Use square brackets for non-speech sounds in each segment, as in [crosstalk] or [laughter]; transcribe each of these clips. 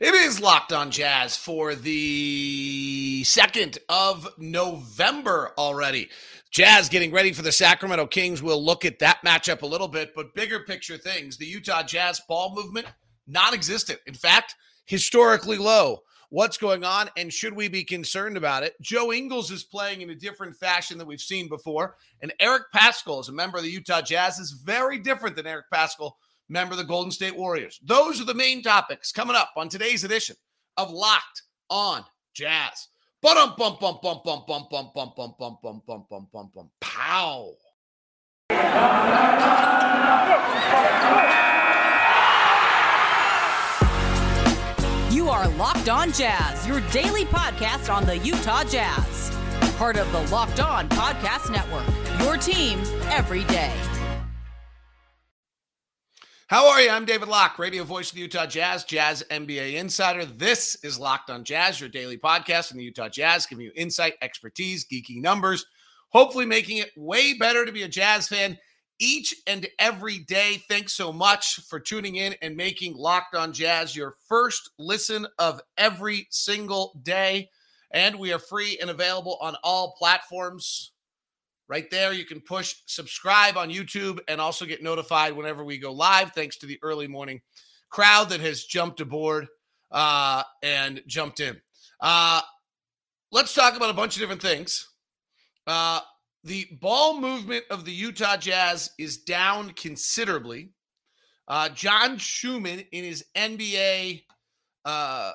It is Locked on Jazz for the 2nd of November already. Jazz getting ready for the Sacramento Kings. We'll look at that matchup a little bit, but bigger picture things. The Utah Jazz ball movement, non existent. In fact, historically low. What's going on, and should we be concerned about it? Joe Ingles is playing in a different fashion than we've seen before, and Eric Paschall, as a member of the Utah Jazz, is very different than Eric Paschall member of the Golden State Warriors. Those are the main topics coming up on today's edition of Locked on Jazz. Bum bum bum bum bum bum bum bum bum bum bum bum bum bum bum pow. You are Locked On Jazz, your daily podcast on the Utah Jazz. Part of the Locked On Podcast Network. Your team every day. How are you? I'm David Locke, radio voice of the Utah Jazz, Jazz NBA insider. This is Locked on Jazz, your daily podcast in the Utah Jazz, giving you insight, expertise, geeky numbers, hopefully making it way better to be a Jazz fan each and every day. Thanks so much for tuning in and making Locked on Jazz your first listen of every single day. And we are free and available on all platforms. Right there, you can push subscribe on YouTube and also get notified whenever we go live, thanks to the early morning crowd that has jumped aboard uh, and jumped in. Uh, let's talk about a bunch of different things. Uh, the ball movement of the Utah Jazz is down considerably. Uh, John Schuhmann, in his NBA uh,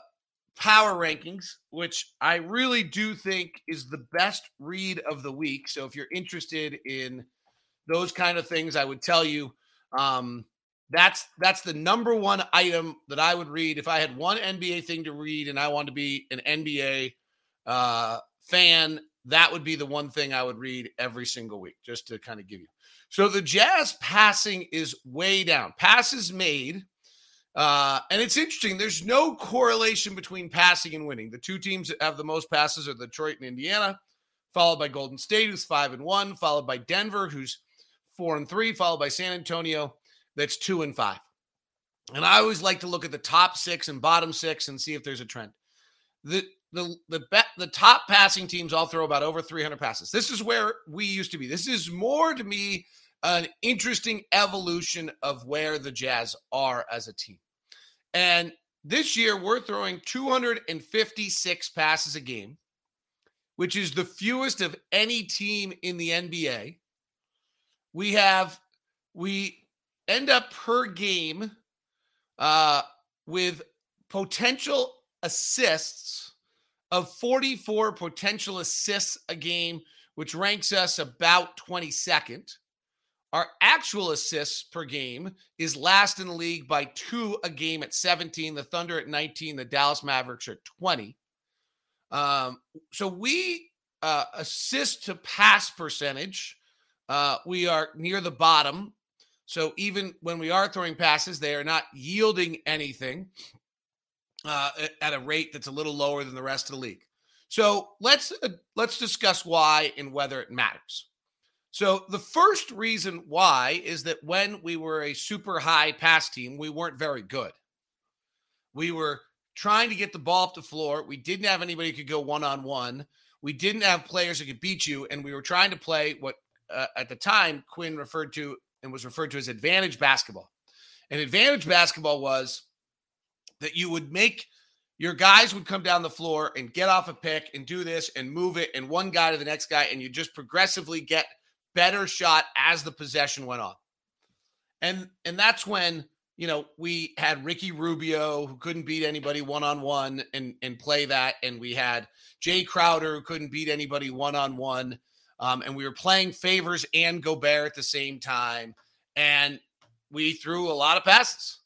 power rankings, which I really do think is the best read of the week. So if you're interested in those kind of things, I would tell you um, that's that's the number one item that I would read if I had one NBA thing to read and I wanted to be an NBA uh, fan. That would be the one thing I would read every single week, just to kind of give you. So the Jazz passing is way down. Passes made uh, and it's interesting. There's no correlation between passing and winning. The two teams that have the most passes are Detroit and Indiana, followed by Golden State, who's five and one, followed by Denver, who's four and three, followed by San Antonio, that's two and five. And I always like to look at the top six and bottom six and see if there's a trend. The the the the top passing teams all throw about over 300 passes. This is where we used to be. This is more to me an interesting evolution of where the Jazz are as a team. And this year, we're throwing 256 passes a game, which is the fewest of any team in the NBA. We have, we end up per game uh, with potential assists of 44 potential assists a game, which ranks us about 22nd. Our actual assists per game is last in the league by two a game at 17, the Thunder at 19, the Dallas Mavericks are 20. Um, so we uh, assist to pass percentage, uh, we are near the bottom. So even when we are throwing passes, they are not yielding anything uh, at a rate that's a little lower than the rest of the league. So let's uh, let's discuss why and whether it matters. So the first reason why is that when we were a super high pass team, we weren't very good. We were trying to get the ball up the floor. We didn't have anybody who could go one on one. We didn't have players who could beat you, and we were trying to play what uh, at the time Quinn referred to and was referred to as advantage basketball. And advantage basketball was that you would make your guys would come down the floor and get off a pick and do this and move it and one guy to the next guy and you just progressively get better shot as the possession went on. And and that's when, you know, we had Ricky Rubio who couldn't beat anybody one on one and and play that and we had Jay Crowder who couldn't beat anybody one on one. and we were playing Favors and Gobert at the same time and we threw a lot of passes.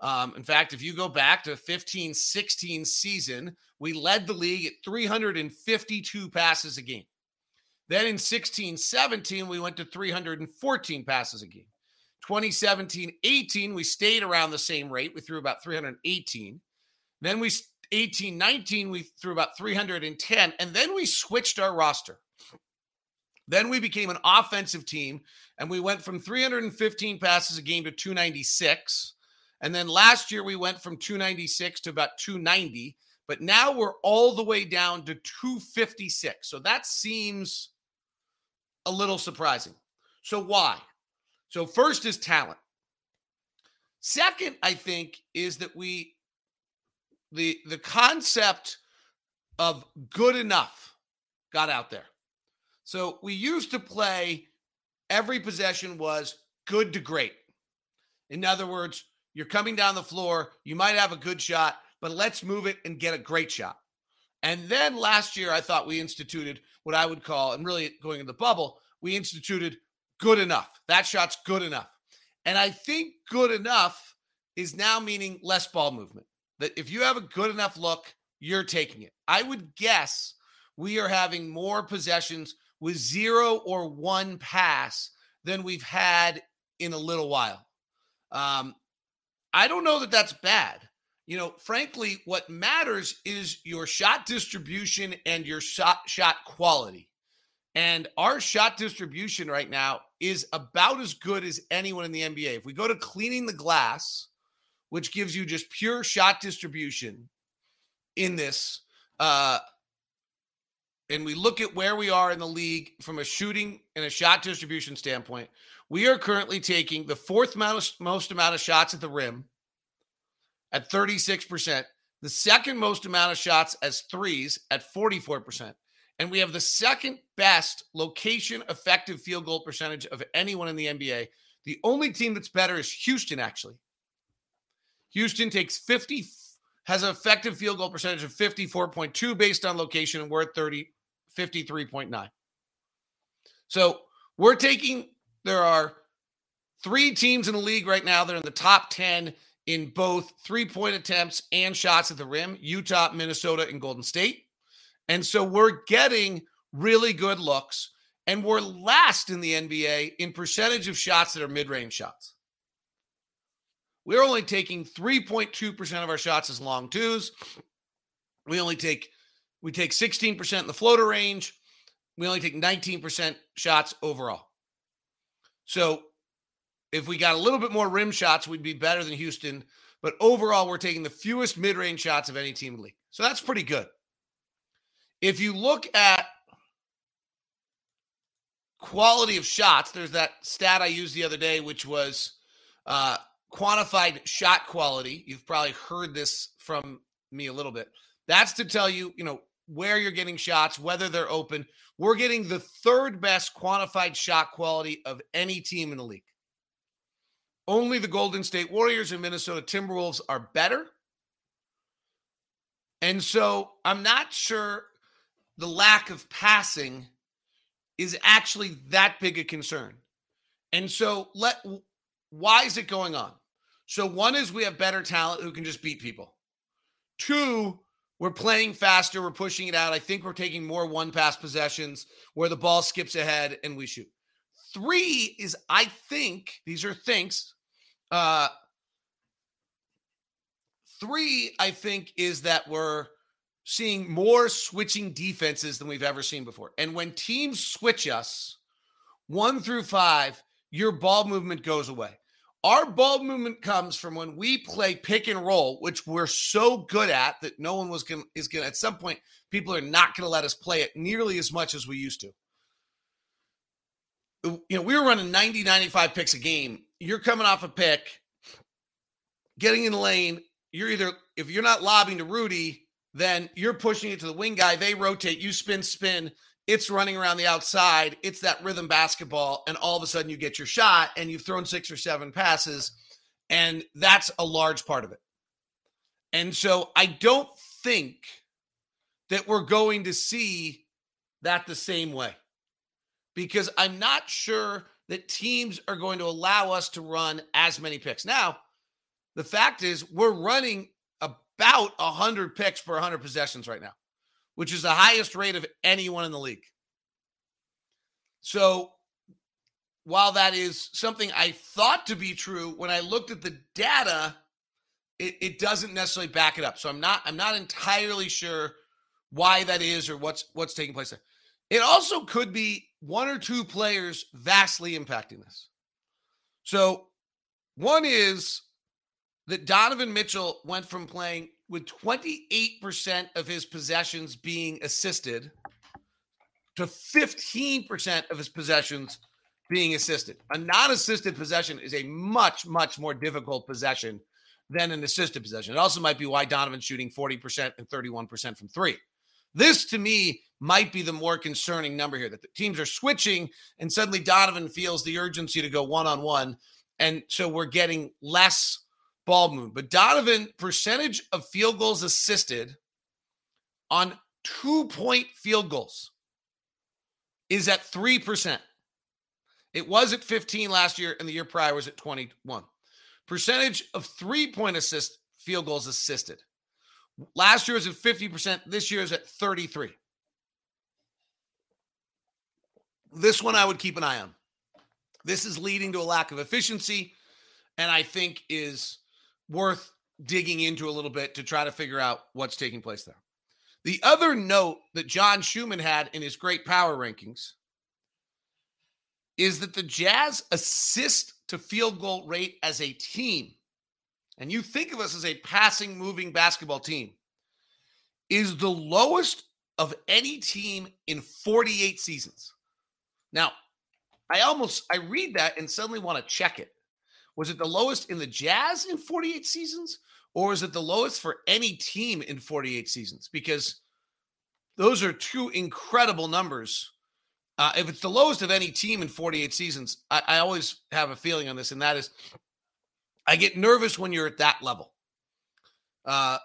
Um, in fact, if you go back to 15 16 season, we led the league at 352 passes a game. Then in 16 17, we went to 314 passes a game. 2017 18, we stayed around the same rate. We threw about 318. Then we 18 19, we threw about 310. And then we switched our roster. Then we became an offensive team and we went from 315 passes a game to 296. And then last year we went from 296 to about 290, but now we're all the way down to 256. So that seems a little surprising. So why? So first is talent. Second, I think, is that we the the concept of good enough got out there. So we used to play every possession was good to great. In other words, you're coming down the floor, you might have a good shot, but let's move it and get a great shot. And then last year, I thought we instituted what I would call, and really going in the bubble, we instituted good enough. That shot's good enough. And I think good enough is now meaning less ball movement. That if you have a good enough look, you're taking it. I would guess we are having more possessions with zero or one pass than we've had in a little while. Um, I don't know that that's bad. You know, frankly, what matters is your shot distribution and your shot shot quality. And our shot distribution right now is about as good as anyone in the NBA. If we go to cleaning the glass, which gives you just pure shot distribution in this, uh, and we look at where we are in the league from a shooting and a shot distribution standpoint, we are currently taking the fourth most, most amount of shots at the rim at 36%, the second most amount of shots as threes at 44%. And we have the second best location effective field goal percentage of anyone in the NBA. The only team that's better is Houston, actually. Houston takes 50, has an effective field goal percentage of 54.2 based on location, and we're at 30, 53.9. So we're taking, there are three teams in the league right now that are in the top 10 in both three point attempts and shots at the rim Utah, Minnesota, and Golden State. And so we're getting really good looks, and we're last in the NBA in percentage of shots that are mid range shots. We're only taking 3.2% of our shots as long twos. We only take we take 16% in the floater range. We only take 19% shots overall. So if we got a little bit more rim shots, we'd be better than Houston. But overall, we're taking the fewest mid range shots of any team in the league. So that's pretty good. If you look at quality of shots, there's that stat I used the other day, which was uh, quantified shot quality. You've probably heard this from me a little bit. That's to tell you, you know, where you're getting shots, whether they're open. We're getting the third best quantified shot quality of any team in the league. Only the Golden State Warriors and Minnesota Timberwolves are better. And so I'm not sure the lack of passing is actually that big a concern. And so let why is it going on? So one is we have better talent who can just beat people. Two, we're playing faster, we're pushing it out. I think we're taking more one pass possessions where the ball skips ahead and we shoot. Three is I think these are things uh, three, I think, is that we're seeing more switching defenses than we've ever seen before. And when teams switch us one through five, your ball movement goes away. Our ball movement comes from when we play pick and roll, which we're so good at that no one was going is going to at some point people are not going to let us play it nearly as much as we used to. You know, we were running 90 95 picks a game you're coming off a pick, getting in the lane. You're either, if you're not lobbing to Rudy, then you're pushing it to the wing guy. They rotate, you spin, spin. It's running around the outside. It's that rhythm basketball. And all of a sudden you get your shot and you've thrown six or seven passes. And that's a large part of it. And so I don't think that we're going to see that the same way because I'm not sure that teams are going to allow us to run as many picks. Now, the fact is, we're running about 100 picks per 100 possessions right now, which is the highest rate of anyone in the league. So, while that is something I thought to be true, when I looked at the data, it, it doesn't necessarily back it up. So I'm not I'm not entirely sure why that is or what's what's taking place there. It also could be one or two players vastly impacting this. So, one is that Donovan Mitchell went from playing with 28% of his possessions being assisted to 15% of his possessions being assisted. A non assisted possession is a much, much more difficult possession than an assisted possession. It also might be why Donovan's shooting 40% and 31% from three. This to me might be the more concerning number here that the teams are switching and suddenly Donovan feels the urgency to go one on one. And so we're getting less ball movement. But Donovan, percentage of field goals assisted on two point field goals is at 3%. It was at 15 last year, and the year prior was at 21. Percentage of three point assist field goals assisted. Last year was at 50%. This year is at 33. This one I would keep an eye on. This is leading to a lack of efficiency, and I think is worth digging into a little bit to try to figure out what's taking place there. The other note that John Schuhmann had in his great power rankings is that the Jazz assist to field goal rate as a team, and you think of us as a passing, moving basketball team, is the lowest of any team in 48 seasons. Now, I almost I read that and suddenly want to check it. Was it the lowest in the Jazz in 48 seasons? Or is it the lowest for any team in 48 seasons? Because those are two incredible numbers. Uh, if it's the lowest of any team in 48 seasons, I, I always have a feeling on this, and that is I get nervous when you're at that level. Uh,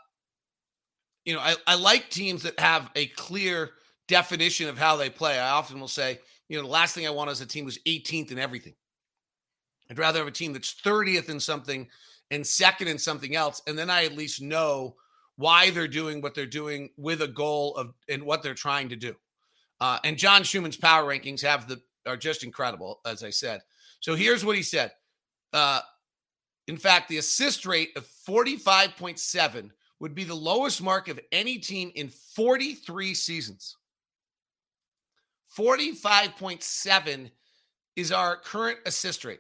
you know, I, I like teams that have a clear definition of how they play. I often will say, you know, the last thing I want is a team was 18th in everything. I'd rather have a team that's 30th in something and second in something else. And then I at least know why they're doing what they're doing with a goal of and what they're trying to do. Uh, and John Schuhmann's power rankings have the are just incredible, as I said. So here's what he said. Uh, in fact, the assist rate of 45.7 would be the lowest mark of any team in 43 seasons. 45.7 is our current assist rate.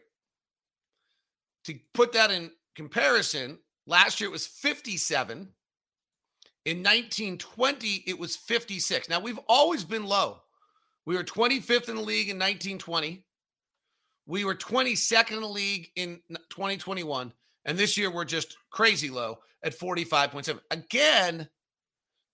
To put that in comparison, last year it was 57. In 1920, it was 56. Now, we've always been low. We were 25th in the league in 1920. We were 22nd in the league in 2021. And this year, we're just crazy low at 45.7. Again,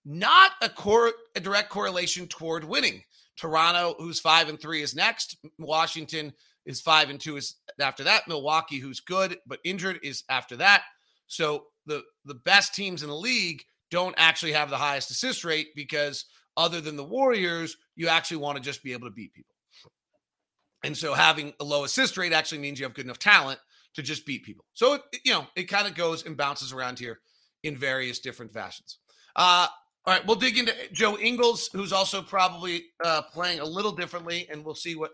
not a, cor- a direct correlation toward winning. Toronto, who's five and three, is next. Washington is five and two is after that. Milwaukee, who's good but injured, is after that. So the the best teams in the league don't actually have the highest assist rate because other than the Warriors, you actually want to just be able to beat people. And so having a low assist rate actually means you have good enough talent to just beat people. So it, you know it kind of goes and bounces around here in various different fashions. Uh, all right, we'll dig into Joe Ingles, who's also probably uh, playing a little differently, and we'll see what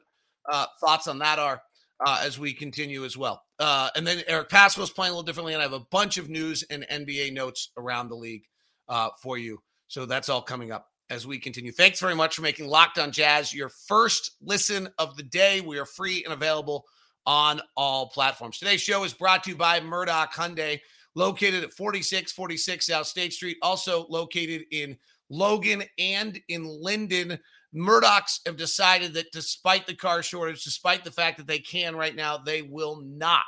uh, thoughts on that are uh, as we continue as well. Uh, and then Eric Paschall's playing a little differently, and I have a bunch of news and NBA notes around the league uh, for you. So that's all coming up as we continue. Thanks very much for making Locked On Jazz your first listen of the day. We are free and available on all platforms. Today's show is brought to you by Murdock Hyundai located at 4646 South State Street, also located in Logan and in Lindon. Murdocks have decided that despite the car shortage, despite the fact that they can right now, they will not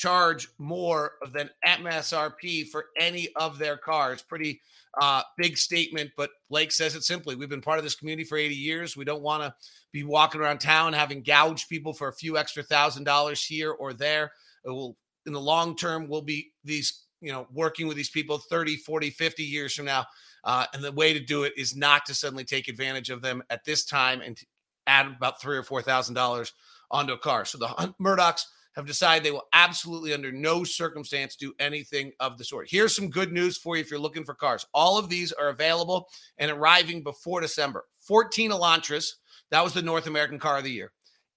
charge more than MSRP for any of their cars. Pretty uh, big statement, but Blake says it simply. We've been part of this community for 80 years. We don't want to be walking around town having gouged people for a few extra thousand dollars here or there. It will in the long term we'll be these you know working with these people 30 40 50 years from now uh, and the way to do it is not to suddenly take advantage of them at this time and add about three or four thousand dollars onto a car so the murdocks have decided they will absolutely under no circumstance do anything of the sort here's some good news for you if you're looking for cars all of these are available and arriving before december 14 elantras that was the north american car of the year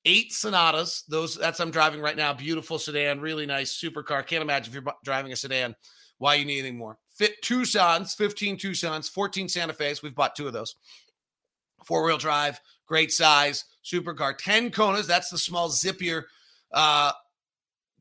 eight Sonatas. Those that's I'm driving right now. Beautiful sedan, really nice supercar. Can't imagine if you're driving a sedan why you need anything more. Fit Tucson's, 15 Tucson's, 14 Santa Fe's. We've bought two of those. Four wheel drive, great size, supercar. 10 Konas. That's the small zippier uh,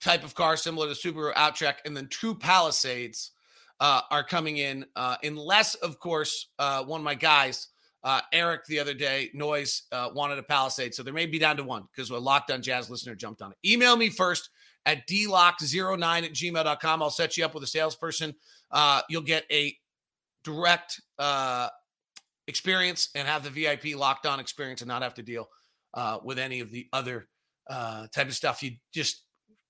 type of car similar to Subaru Outback, and then two Palisades uh, are coming in. Uh, unless, of course, uh, one of my guys, uh, Eric, the other day, Noise uh, wanted a Palisade, so there may be down to one because a locked on jazz listener jumped on it. Email me first at dlock09 at gmail.com. I'll set you up with a salesperson. Uh, you'll get a direct experience and have the VIP locked on experience and not have to deal with any of the other type of stuff. You just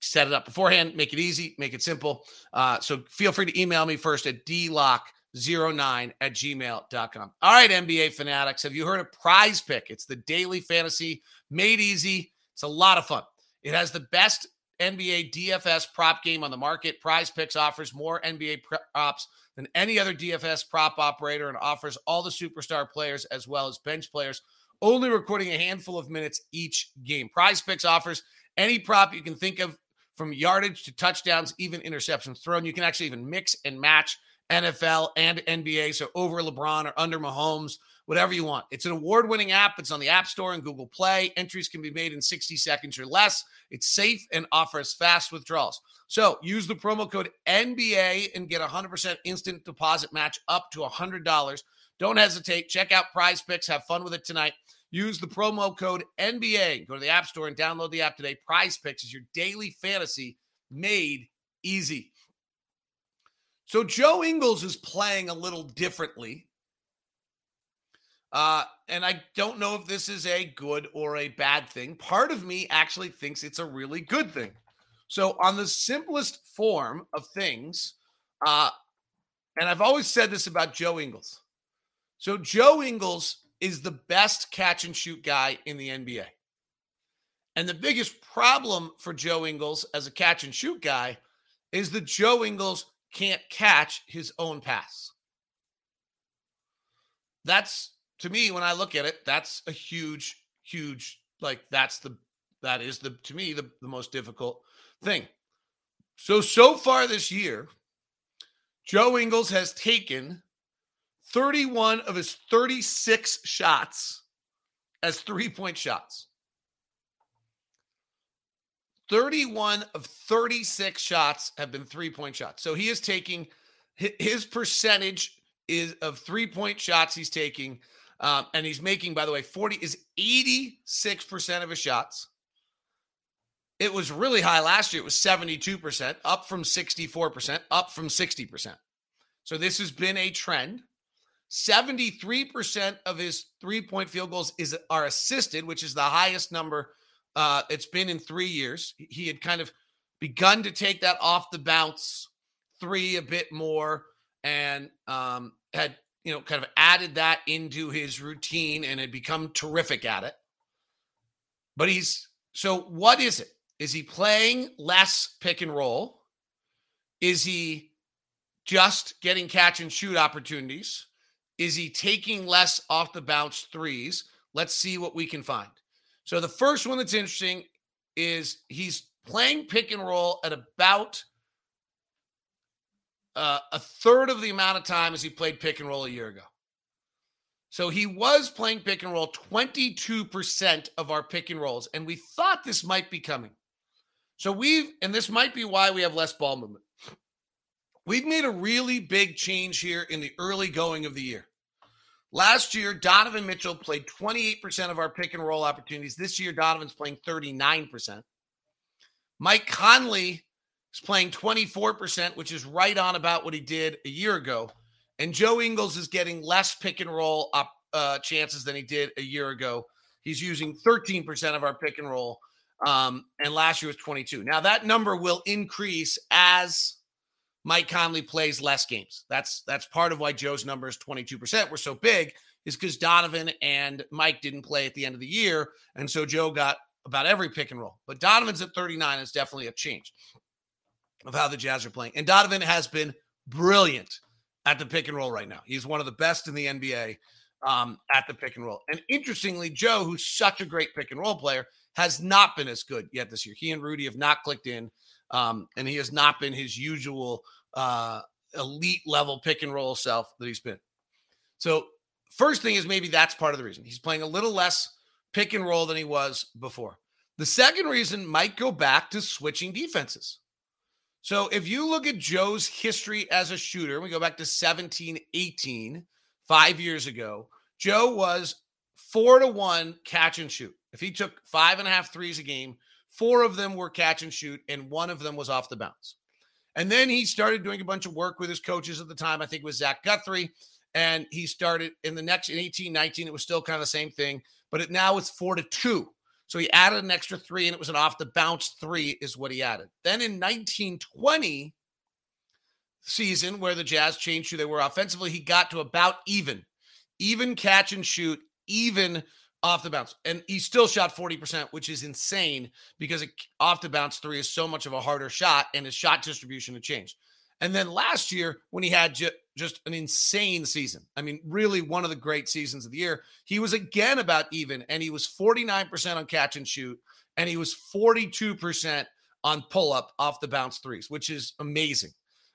set it up beforehand, make it easy, make it simple. Uh, so feel free to email me first at dlock09 at gmail.com. All right, NBA fanatics, have you heard of Prize Pick? It's the daily fantasy made easy. It's a lot of fun. It has the best NBA DFS prop game on the market. Prize Picks offers more NBA props than any other DFS prop operator and offers all the superstar players as well as bench players, only recording a handful of minutes each game. Prize Picks offers any prop you can think of from yardage to touchdowns, even interceptions thrown. You can actually even mix and match NFL and NBA. So over LeBron or under Mahomes, whatever you want. It's an award winning app. It's on the App Store and Google Play. Entries can be made in 60 seconds or less. It's safe and offers fast withdrawals. So use the promo code NBA and get a 100% instant deposit match up to $100. Don't hesitate. Check out Prize Picks. Have fun with it tonight. Use the promo code NBA. Go to the App Store and download the app today. Prize Picks is your daily fantasy made easy. So Joe Ingles is playing a little differently. Uh, and I don't know if this is a good or a bad thing. Part of me actually thinks it's a really good thing. So, on the simplest form of things, uh, and I've always said this about Joe Ingles. So, Joe Ingles is the best catch and shoot guy in the NBA. And the biggest problem for Joe Ingles as a catch and shoot guy is that Joe Ingles can't catch his own pass. That's to me when I look at it, that's a huge, huge like that's the that is the to me the, the most difficult thing. So so far this year, Joe Ingles has taken 31 of his 36 shots as three point shots. 31 of 36 shots have been three point shots. So he is taking his percentage is of three point shots he's taking. Um, and he's making, by the way, 40 is 86% of his shots. It was really high last year. It was 72%, up from 64%, up from 60%. So this has been a trend. 73% of his three-point field goals is are assisted, which is the highest number uh, it's been in three years. He had kind of begun to take that off the bounce three a bit more, and um, had you know kind of added that into his routine and had become terrific at it. But he's so what is it? Is he playing less pick and roll? Is he just getting catch and shoot opportunities? Is he taking less off the bounce threes? Let's see what we can find. So the first one that's interesting is he's playing pick and roll at about uh, a third of the amount of time as he played pick and roll a year ago. So he was playing pick and roll 22% of our pick and rolls, and we thought this might be coming. So we've, and this might be why we have less ball movement. We've made a really big change here in the early going of the year. Last year, Donovan Mitchell played 28% of our pick and roll opportunities. This year, Donovan's playing 39%. Mike Conley is playing 24%, which is right on about what he did a year ago. And Joe Ingles is getting less pick and roll up, uh, chances than he did a year ago. He's using 13% of our pick and roll. Um, and last year was 22. Now that number will increase as Mike Conley plays less games. That's that's part of why Joe's numbers 22% were so big is because Donovan and Mike didn't play at the end of the year. And so Joe got about every pick and roll. But Donovan's at 39 is definitely a change of how the Jazz are playing. And Donovan has been brilliant at the pick and roll right now. He's one of the best in the NBA um, at the pick and roll. And interestingly, Joe, who's such a great pick and roll player, has not been as good yet this year. He and Rudy have not clicked in. Um, and he has not been his usual uh, elite level pick and roll self that he's been. So, first thing is maybe that's part of the reason he's playing a little less pick and roll than he was before. The second reason might go back to switching defenses. So if you look at Joe's history as a shooter, we go back to 17, 18, five years ago, Joe was four to one catch and shoot. If he took five and a half threes a game, four of them were catch and shoot, and one of them was off the bounce. And then he started doing a bunch of work with his coaches at the time. I think it was Zach Guthrie. And he started in the next in 18, 19, it was still kind of the same thing, but it now it's four to two. So he added an extra three, and it was an off the bounce three, is what he added. Then in 1920 season, where the Jazz changed who they were offensively, he got to about even, even catch and shoot, even off the bounce. And he still shot 40%, which is insane because off the bounce three is so much of a harder shot and his shot distribution had changed. And then last year, when he had ju- just an insane season, I mean, really one of the great seasons of the year, he was again about even and he was 49% on catch and shoot and he was 42% on pull up off the bounce threes, which is amazing.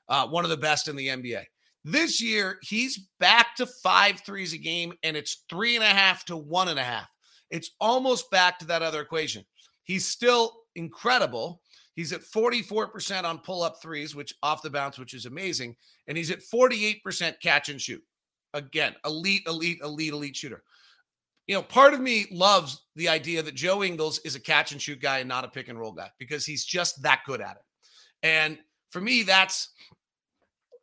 Uh, one of the best in the NBA. This year, he's back to five threes a game, and it's three and a half to one and a half. It's almost back to that other equation. He's still incredible. He's at 44% on pull up threes, which off the bounce, which is amazing. And he's at 48% catch and shoot. Again, elite, elite, elite, elite shooter. You know, part of me loves the idea that Joe Ingles is a catch and shoot guy and not a pick and roll guy because he's just that good at it. And for me, that's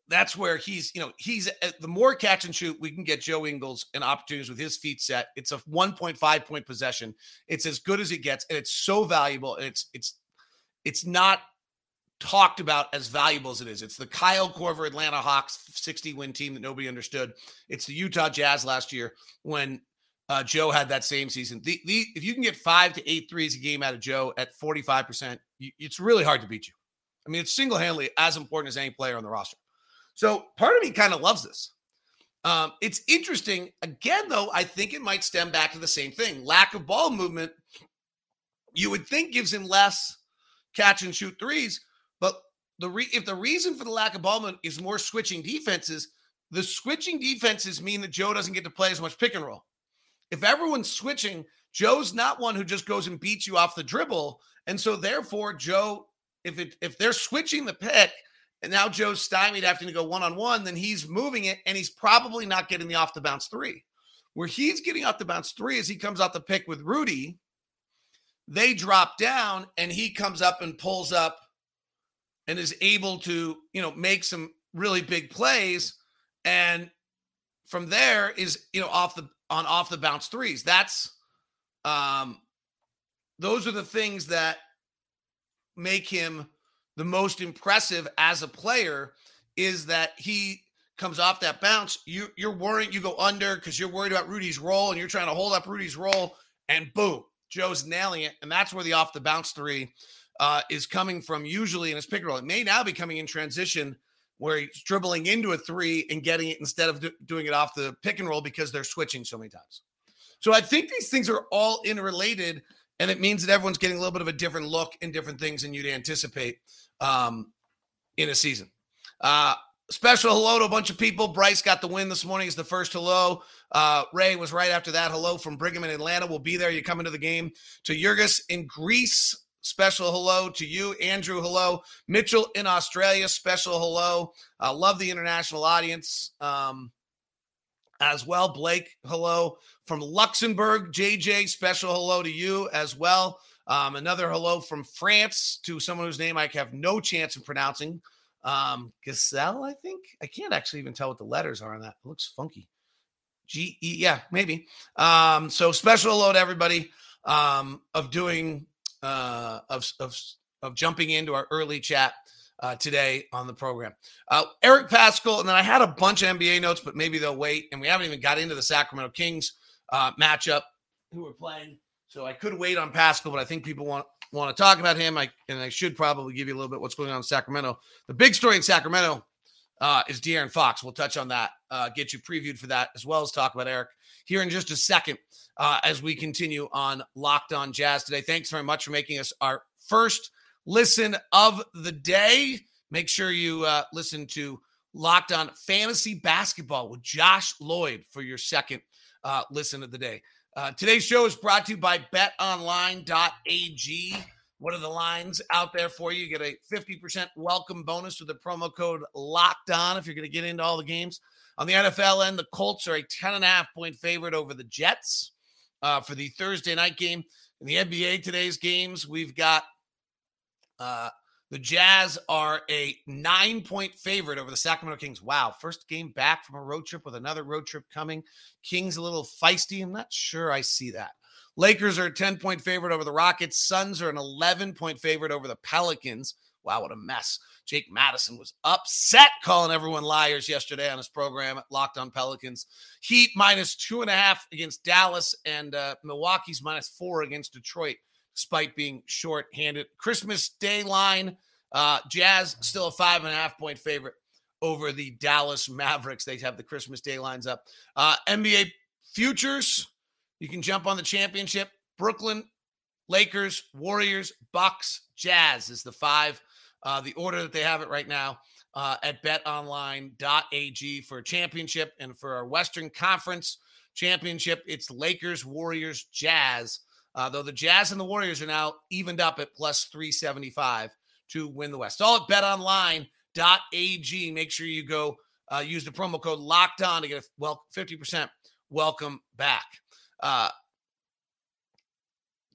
that's where he's, you know, he's uh, the more catch and shoot we can get Joe Ingles and opportunities with his feet set. It's a 1.5 point possession. It's as good as it gets, and it's so valuable. And it's it's it's not talked about as valuable as it is. It's the Kyle Korver Atlanta Hawks 60 win team that nobody understood. It's the Utah Jazz last year when uh, Joe had that same season. The, the if you can get five to eight threes a game out of Joe at 45%, you, it's really hard to beat you. I mean, it's single handedly as important as any player on the roster. So part of me kind of loves this. Um, it's interesting. Again, though, I think it might stem back to the same thing lack of ball movement. You would think gives him less catch and shoot threes, but the re- if the reason for the lack of ball movement is more switching defenses, the switching defenses mean that Joe doesn't get to play as much pick and roll. If everyone's switching, Joe's not one who just goes and beats you off the dribble, and so therefore, Joe, if it if they're switching the pick and now Joe's stymied having to go one on one, then he's moving it and he's probably not getting the off the bounce three. Where he's getting off the bounce three as he comes out the pick with Rudy, they drop down and he comes up and pulls up and is able to, you know, make some really big plays. And from there is, you know, off the on off the bounce threes. That's um those are the things that make him the most impressive as a player is that he comes off that bounce. You you're worried you go under because you're worried about Rudy's roll and you're trying to hold up Rudy's roll, and boom, Joe's nailing it. And that's where the off the bounce three uh, is coming from, usually in his pick and roll. It may now be coming in transition where he's dribbling into a three and getting it instead of do, doing it off the pick and roll because they're switching so many times. So I think these things are all interrelated, and it means that everyone's getting a little bit of a different look and different things than you'd anticipate um, in a season. Uh, special hello to a bunch of people. Bryce got the win this morning. Is the first hello. Uh, Ray was right after that. Hello from Brigham in Atlanta. We'll be there. You coming to the game. To Jurgis in Greece. Special hello to you, Andrew. Hello, Mitchell in Australia. Special hello. Uh, love the international audience um, as well. Blake, hello from Luxembourg. JJ, special hello to you as well. Um, another hello from France to someone whose name I have no chance of pronouncing. Um, Giselle, I think. I can't actually even tell what the letters are on that. It looks funky. G E, yeah, maybe. Um, so special hello to everybody um, of doing uh, of of of jumping into our early chat uh, today on the program. Uh, Eric Paschall, and then I had a bunch of NBA notes, but maybe they'll wait. And we haven't even got into the Sacramento Kings uh, matchup who are playing. So I could wait on Paschall, but I think people want want to talk about him. I and I should probably give you a little bit what's going on in Sacramento. The big story in Sacramento uh, is De'Aaron Fox. We'll touch on that, uh, get you previewed for that, as well as talk about Eric here in just a second uh, as we continue on Locked On Jazz today. Thanks very much for making us our first listen of the day. Make sure you uh, listen to Locked On Fantasy Basketball with Josh Lloyd for your second uh, listen of the day. Uh, today's show is brought to you by betonline.ag. What are the lines out there for you? You get a 50% welcome bonus with the promo code locked on if you're going to get into all the games. On the NFL end, the Colts are a 10.5 point favorite over the Jets uh, for the Thursday night game. In the NBA, today's games, we've got uh, the Jazz are a nine point favorite over the Sacramento Kings. Wow. First game back from a road trip with another road trip coming. Kings a little feisty. I'm not sure I see that. Lakers are a 10 point favorite over the Rockets. Suns are an 11 point favorite over the Pelicans. Wow, what a mess. Jake Madison was upset calling everyone liars yesterday on his program Locked on Pelicans. Heat minus two and a half against Dallas, and uh, Milwaukee's minus four against Detroit despite being short-handed. Christmas Day line, uh, Jazz still a five and a half point favorite over the Dallas Mavericks. They have the Christmas Day lines up. Uh, NBA futures, you can jump on the championship. Brooklyn, Lakers, Warriors, Bucks, Jazz is the five. Uh, the order that they have it right now uh, at betonline.ag for championship and for our Western Conference championship, it's Lakers, Warriors, Jazz. Uh, though the Jazz and the Warriors are now evened up at plus 375 to win the West. All at betonline.ag. Make sure you go uh, use the promo code locked on to get a well 50% welcome back. Uh,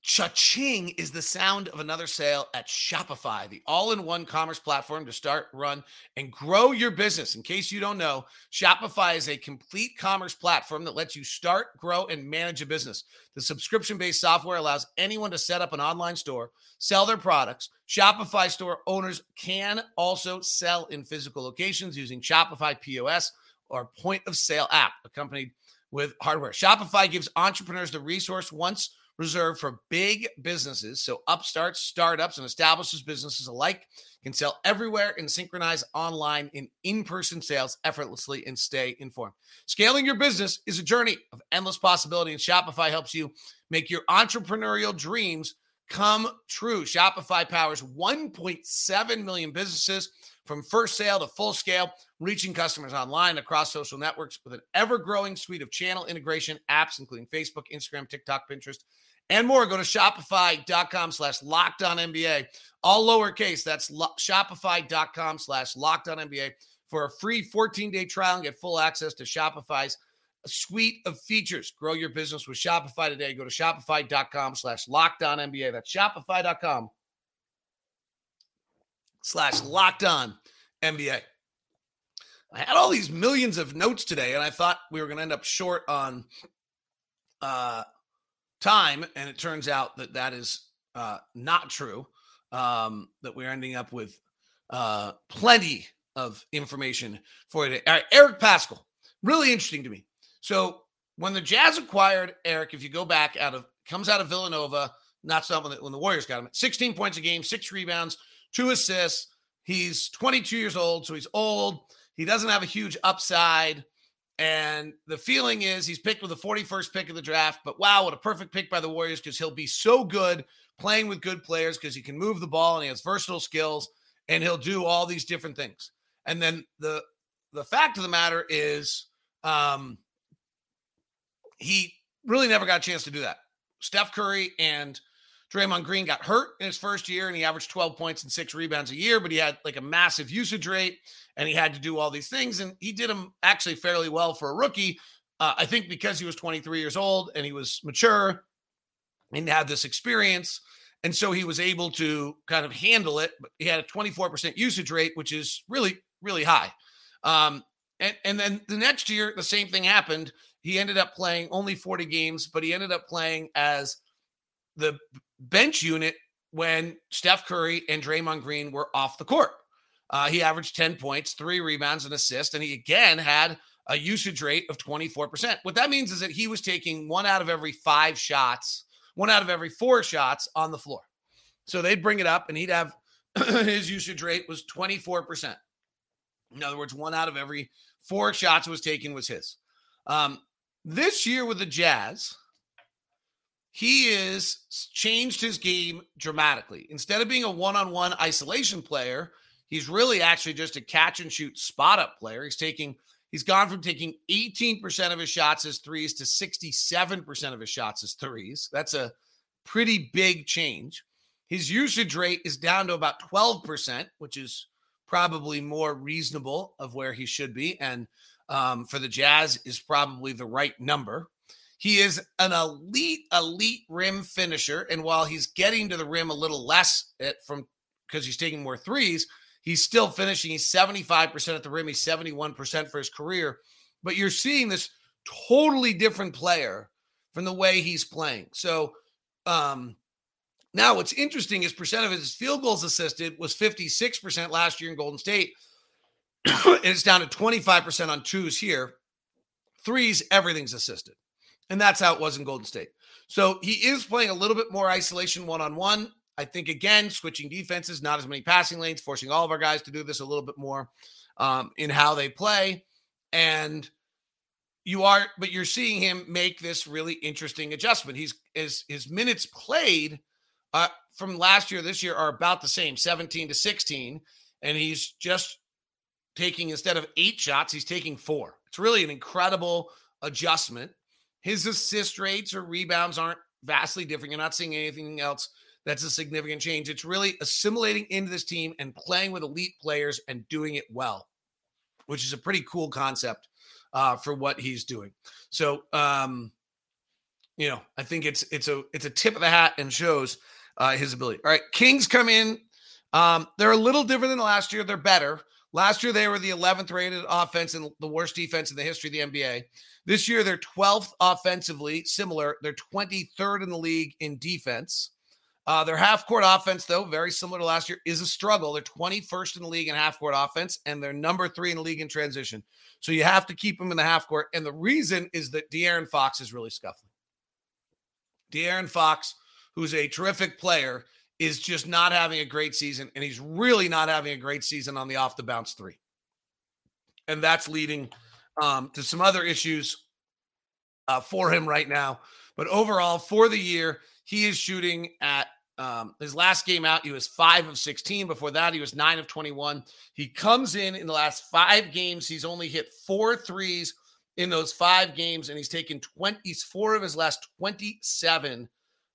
Cha-ching is the sound of another sale at Shopify, the all-in-one commerce platform to start, run, and grow your business. In case you don't know, Shopify is a complete commerce platform that lets you start, grow, and manage a business. The subscription-based software allows anyone to set up an online store, sell their products. Shopify store owners can also sell in physical locations using Shopify POS or point of sale app accompanied with hardware. Shopify gives entrepreneurs the resource once reserved for big businesses. So upstarts, startups, and established businesses alike can sell everywhere and synchronize online and in-person sales effortlessly and stay informed. Scaling your business is a journey of endless possibility, and Shopify helps you make your entrepreneurial dreams come true. Shopify powers 1.7 million businesses from first sale to full scale, reaching customers online across social networks with an ever growing suite of channel integration apps, including Facebook, Instagram, TikTok, Pinterest, and more. Go to shopify.com slash locked on NBA, all lowercase. That's lo- shopify.com slash locked on NBA for a free 14 day trial and get full access to Shopify's suite of features. Grow your business with Shopify today. Go to shopify.com slash locked on NBA. That's shopify.com slash locked on NBA. I had all these millions of notes today, and I thought we were going to end up short on uh, time, and it turns out that that is uh, not true. Um, that we're ending up with uh, plenty of information for you. All right, Eric Paschall, really interesting to me. So when the Jazz acquired Eric, if you go back out of comes out of Villanova, not something when the Warriors got him, 16 points a game, six rebounds, two assists. He's 22 years old, so he's old. He doesn't have a huge upside. And the feeling is he's picked with the 41st pick of the draft, but wow, what a perfect pick by the Warriors because he'll be so good playing with good players because he can move the ball and he has versatile skills and he'll do all these different things. And then the the fact of the matter is um he really never got a chance to do that. Steph Curry and Draymond Green got hurt in his first year and he averaged 12 points and six rebounds a year, but he had like a massive usage rate and he had to do all these things. And he did them actually fairly well for a rookie. Uh, I think because he was 23 years old and he was mature and had this experience. And so he was able to kind of handle it. But he had a 24% usage rate, which is really, really high. Um, and, and then the next year, the same thing happened. He ended up playing only 40 games, but he ended up playing as the bench unit when Steph Curry and Draymond Green were off the court. Uh, he averaged 10 points, three rebounds, and assist, and he again had a usage rate of 24%. What that means is that he was taking one out of every five shots, one out of every four shots on the floor. So they'd bring it up, and he'd have [clears throat] his usage rate was 24%. In other words, one out of every four shots was taken was his. Um, this year with the Jazz, he is changed his game dramatically. Instead of being a one-on-one isolation player, he's really actually just a catch and shoot spot up player. He's taking He's gone from taking 18% of his shots as threes to 67% of his shots as threes. That's a pretty big change. His usage rate is down to about 12%, which is probably more reasonable of where he should be. And um, for the Jazz is probably the right number. He is an elite, elite rim finisher. And while he's getting to the rim a little less at, from because he's taking more threes, he's still finishing. He's 75% at the rim. He's 71% for his career. But you're seeing this totally different player from the way he's playing. So um, now what's interesting is percent of his field goals assisted was 56% last year in Golden State. [coughs] and it's down to 25% on twos here. Threes, everything's assisted. And that's how it was in Golden State. So he is playing a little bit more isolation one on one. I think, again, switching defenses, not as many passing lanes, forcing all of our guys to do this a little bit more um, in how they play. And you are, but you're seeing him make this really interesting adjustment. He's his his minutes played uh, from last year, this year are about the same, 17 to 16, and he's just taking instead of eight shots, he's taking four. It's really an incredible adjustment. His assist rates or rebounds aren't vastly different. You're not seeing anything else that's a significant change. It's really assimilating into this team and playing with elite players and doing it well, which is a pretty cool concept uh, for what he's doing. So, um, you know, I think it's it's a it's a tip of the hat and shows uh, his ability. All right, Kings come in. Um, they're a little different than last year. They're better. Last year, they were the 11th rated offense and the worst defense in the history of the NBA. This year, they're 12th offensively, similar. They're 23rd in the league in defense. Uh, their half court offense, though, very similar to last year, is a struggle. They're 21st in the league in half court offense, and they're number three in the league in transition. So you have to keep them in the half court. And the reason is that De'Aaron Fox is really scuffling. De'Aaron Fox, who's a terrific player, is just not having a great season, and he's really not having a great season on the off the bounce three. And that's leading um, to some other issues uh, for him right now. But overall, for the year, he is shooting at um, his last game out. He was five of 16. Before that, he was nine of 21. He comes in in the last five games. He's only hit four threes in those five games, and he's taken 20, he's four of his last 27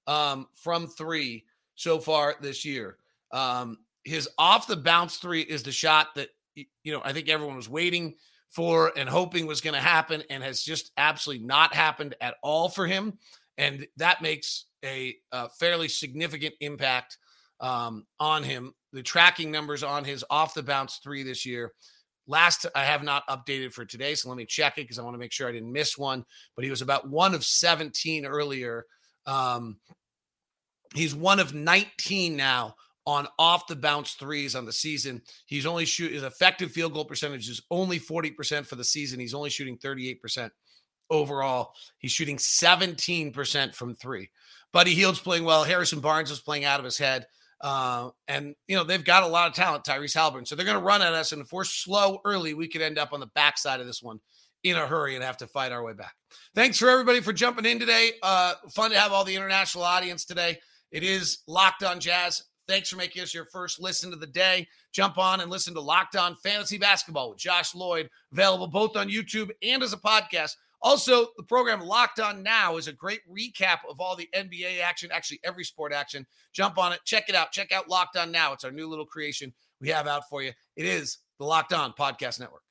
um, from three so far this year. Um, his off the bounce three is the shot that you know I think everyone was waiting for and hoping was going to happen, and has just absolutely not happened at all for him. And that makes a, a fairly significant impact um, on him. The tracking numbers on his off the bounce three this year. Last, I have not updated for today, so let me check it because I want to make sure I didn't miss one. But he was about one of 17 earlier. Um, He's one of 19 now on off the bounce threes on the season. He's only shoot his effective field goal percentage is only 40% for the season. He's only shooting 38% overall. He's shooting 17% from three. Buddy Hield's playing well. Harrison Barnes is playing out of his head. Uh, and you know, they've got a lot of talent, Tyrese Haliburton. So they're gonna run at us. And if we're slow early, we could end up on the backside of this one in a hurry and have to fight our way back. Thanks for everybody for jumping in today. Uh, fun to have all the international audience today. It is Locked On Jazz. Thanks for making us your first listen of the day. Jump on and listen to Locked On Fantasy Basketball with Josh Lloyd, available both on YouTube and as a podcast. Also, the program Locked On Now is a great recap of all the NBA action, actually, every sport action. Jump on it, check it out. Check out Locked On Now. It's our new little creation we have out for you. It is the Locked On Podcast Network.